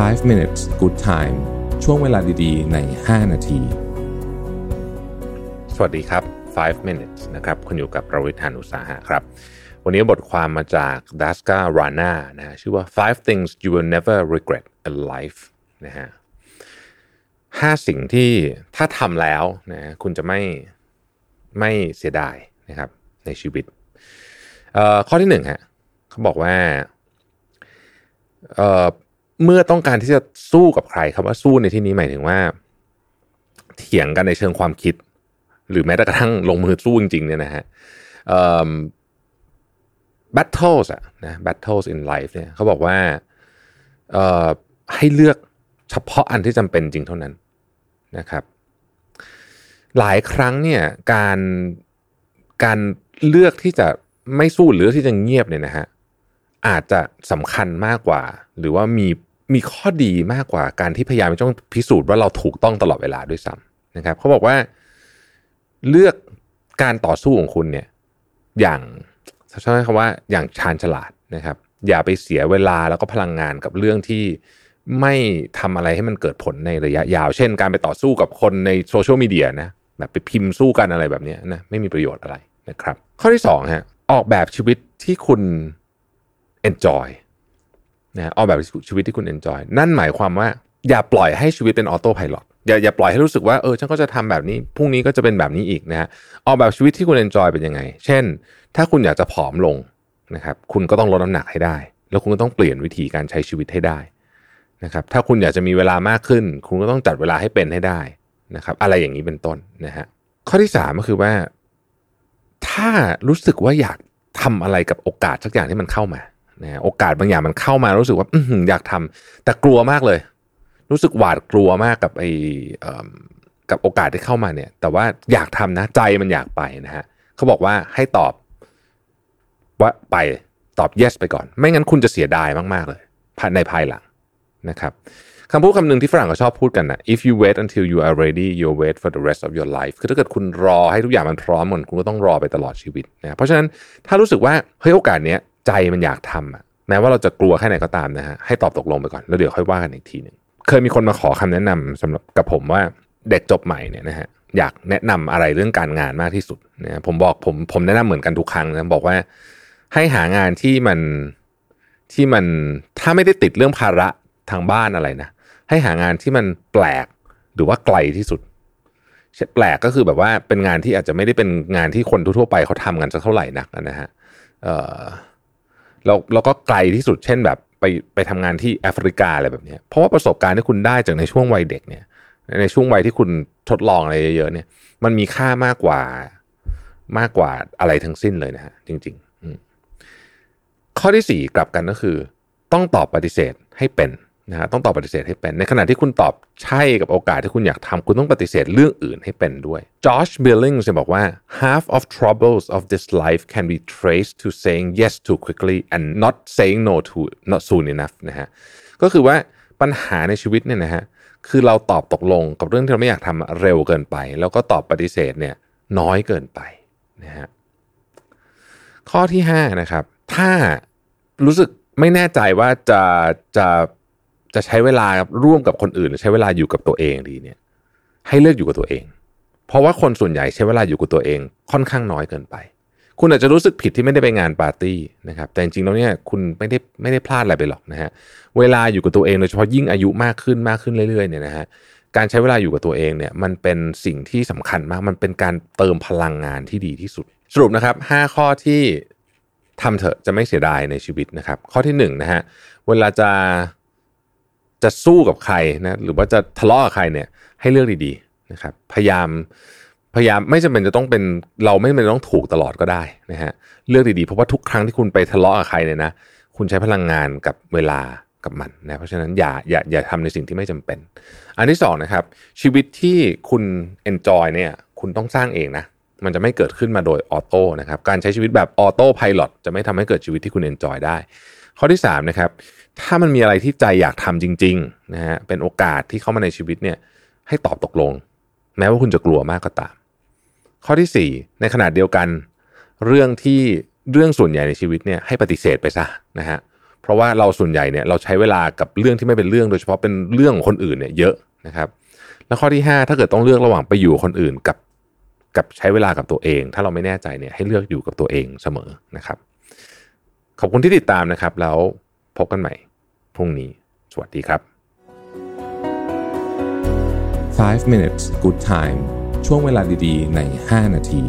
5 minutes good time ช่วงเวลาดีๆ ใน 5 นาที สวัสดีครับ 5 minutes นะครับ คุณอยู่กับประวิทยานุตสาหะครับ วันนี้บทความมาจากดัสการาน่านะฮะชื่อว่า five things you will never regret in life นะฮะห้าสิ่งที่ถ้าทำแล้วนะคุณจะไม่ไม่เสียดายนะครับในชีวิต ข้อที่หนึ่งฮะเขาบอกว่า เมื่อต้องการที่จะสู้กับใครคำว่าสู้ในที่นี้หมายถึงว่า เถียงกันในเชิงความคิด หรือแม้แต่กระทั่งลงมือสู้จริงๆเนี่ยนะฮะ battles อะนะ battles in life เนี่ยเขาบอกว่าให้เลือกเฉพาะอันที่จำเป็นจริงเท่านั้นนะครับ หลายครั้งเนี่ยการการเลือกที่จะไม่สู้หรือที่จะเงียบเนี่ยนะฮะอาจจะสำคัญมากกว่า หรือว่ามี มีข้อดีมากกว่าการที่พยายามต้องพิสูจน์ว่าเราถูกต้องตลอดเวลาด้วยซ้ำนะครับเขาบอกว่าเลือกการต่อสู้ของคุณเนี่ยอย่างใช้คำว่าอย่างชาญฉลาดนะครับ อย่าไปเสียเวลาแล้วก็พลังงานกับเรื่องที่ไม่ทำอะไรให้มันเกิดผลในระยะยาว เช่น การไปต่อสู้กับคนในโซเชียลมีเดียนะแบบไปพิมพ์สู้กันอะไรแบบนี้นะไม่มีประโยชน์อะไรนะครับ ข้อที่2ฮะออกแบบชีวิตที่คุณ enjoy นะออกแบบชีวิตที่คุณ enjoy นั่นหมายความว่า อย่าปล่อยให้ชีวิตเป็นออโต้พายロอย่าอย่าปล่อยให้รู้สึกว่าเออฉันก็จะทำแบบนี้พรุ่งนี้ก็จะเป็นแบบนี้อีกนะฮะออกแบบชีวิตที่คุณ enjoy เป็นยังไง เช่น ถ้าคุณอยากจะผอมลงนะครับคุณก็ต้องลดน้ำหนักให้ได้ แล้วคุณก็ต้องเปลี่ยนวิธีการใช้ชีวิตให้ได้นะครับถ้าคุณอยากจะมีเวลามากขึ้น คุณก็ต้องจัดเวลาให้เป็นให้ได้นะครับอะไรอย่างนี้เป็นต้นนะฮะข้อที่สามก็คือว่า ถ้ารู้สึกว่าอยากทำอะไรกับโอกาสสักอย่างที่มันเข้ามา นะโอกาสบางอย่างมันเข้ามารู้สึกว่าออยากทำแต่กลัวมากเลย รู้สึกหวาดกลัวมากกับไอ้กับโอกาสที่เข้ามาเนี่ย แต่ว่าอยากทำนะใจมันอยากไปนะฮะเขาบอกว่าให้ตอบว่าไปตอบ yes ไปก่อน ไม่งั้นคุณจะเสียดายมาก ๆ เลยในภายหลังนะครับคำพูดคำหนึ่งที่ฝรั่งเขาชอบพูดกันนะ if you wait until you are ready you wait for the rest of your life คือถ้าเกิดคุณรอให้ทุกอย่างมันพร้อมหมดคุณก็ต้องรอไปตลอดชีวิตนะเพราะฉะนั้นถ้ารู้สึกว่าเฮ้ยโอกาสเนี้ย ใจมันอยากทำอะแม้ว่าเราจะกลัวแค่ไหนก็ตามนะฮะให้ตอบตกลงไปก่อนแล้วเดี๋ยวค่อยว่ากันอีกทีหนึ่งเคยมีคนมาขอคำแนะนำสำหรับกับผมว่าเด็กจบใหม่เนี่ยนะฮะอยากแนะนำอะไรเรื่องการงานมากที่สุดนะผมบอกผมผมแนะนำเหมือนกันทุกครั้งนะบอกว่าให้หางานที่มันที่มันถ้าไม่ได้ติดเรื่องภาระทางบ้านอะไรนะให้หางานที่มันแปลกหรือว่าไกลที่สุดแปลกก็คือแบบว่าเป็นงานที่อาจจะไม่ได้เป็นงานที่คนทั่วไปเขาทำกันสักเท่าไหร่นักนะฮะเออ แล้วแล้วก็ไกลที่สุดเช่นแบบไปไปทำงานที่แอฟริกาอะไรแบบนี้เพราะว่าประสบการณ์ที่คุณได้จากในช่วงวัยเด็กเนี่ยในช่วงวัยที่คุณทดลองอะไรเยอะๆเนี่ย มันมีค่ามากกว่ามากกว่าอะไรทั้งสิ้นเลยนะฮะจริงๆข้อที่สี่กลับกันก็คือ ต้องตอบปฏิเสธให้เป็น นะฮะต้องตอบปฏิเสธให้เป็น ในขณะที่คุณตอบใช่กับโอกาสที่คุณอยากทำคุณต้องปฏิเสธเรื่องอื่นให้เป็นด้วย Josh Billings จะบอกว่า half of troubles of this life can be traced to saying yes too quickly and not saying no to not soon enough นะฮะก็คือว่าปัญหาในชีวิตเนี่ยนะฮะคือเราตอบตกลงกับเรื่องที่เราไม่อยากทำเร็วเกินไป แล้วก็ตอบปฏิเสธเนี่ยน้อยเกินไปนะฮะข้อที่5นะครับถ้ารู้สึกไม่แน่ใจว่าจะจะ จะใช้เวลาร่วมกับคนอื่น หรือใช้เวลาอยู่กับตัวเองดีเนี่ย ให้เลือกอยู่กับตัวเอง เพราะว่าคนส่วนใหญ่ใช้เวลาอยู่กับตัวเองค่อนข้างน้อยเกินไป คุณอาจจะรู้สึกผิดที่ไม่ได้ไปงานปาร์ตี้นะครับ แต่จริงๆแล้วเนี่ยคุณไม่ได้ไม่ได้พลาดอะไรไปหรอกนะฮะเวลาอยู่กับตัวเองโดยเฉพาะยิ่งอายุมากขึ้นมากขึ้นเรื่อยๆเนี่ยนะฮะการใช้เวลาอยู่กับตัวเองเนี่ยมันเป็นสิ่งที่สำคัญมาก มันเป็นการเติมพลังงานที่ดีที่สุด สรุปนะครับ 5 ข้อที่ทำเถอะจะไม่เสียดายในชีวิตนะครับ ข้อที่1นนะฮะเวลาจะ จะสู้กับใครนะหรือว่าจะทะเลาะกับใครเนี่ยให้เลือกดีๆนะครับพยายามพยายามไม่จำเป็นจะต้องเป็นเราไม่จำเป็นต้องถูกตลอดก็ได้นะฮะเลือกดีๆเพราะว่าทุกครั้งที่คุณไปทะเลาะกับใครเนี่ยนะคุณใช้พลังงานกับเวลากับมันนะเพราะฉะนั้นอย่าอย่าอย่าทำในสิ่งที่ไม่จำเป็น อันที่สองนะครับ ชีวิตที่คุณ enjoy เนี่ย คุณต้องสร้างเองนะมันจะไม่เกิดขึ้นมาโดยออโต้นะครับการใช้ชีวิตแบบออโต้พายロจะไม่ทำให้เกิดชีวิตที่คุณ enjoy ได้ ข้อที่3นะครับ ถ้ามันมีอะไรที่ใจอยากทำจริงๆนะฮะเป็นโอกาสที่เข้ามาในชีวิตเนี่ย ให้ตอบตกลง แม้ว่าคุณจะกลัวมากก็ตาม ข้อที่ 4 ในขณะเดียวกัน เรื่องที่เรื่องส่วนใหญ่ในชีวิตเนี่ยให้ปฏิเสธไปซะนะฮะเพราะว่าเราส่วนใหญ่เนี่ยเราใช้เวลากับเรื่องที่ไม่เป็นเรื่องโดยเฉพาะเป็นเรื่องของคนอื่นเนี่ยเยอะนะครับ แล้วข้อที่ 5 ถ้าเกิดต้องเลือกระหว่างไปอยู่คนอื่นกับกับใช้เวลากับตัวเอง ถ้าเราไม่แน่ใจเนี่ยให้เลือกอยู่กับตัวเองเสมอนะครับ ขอบคุณที่ติดตามนะครับ แล้ว พบกันใหม่ พรุ่งนี้ สวัสดีครับ 5 minutes good time ช่วงเวลาดีๆ ใน 5 นาที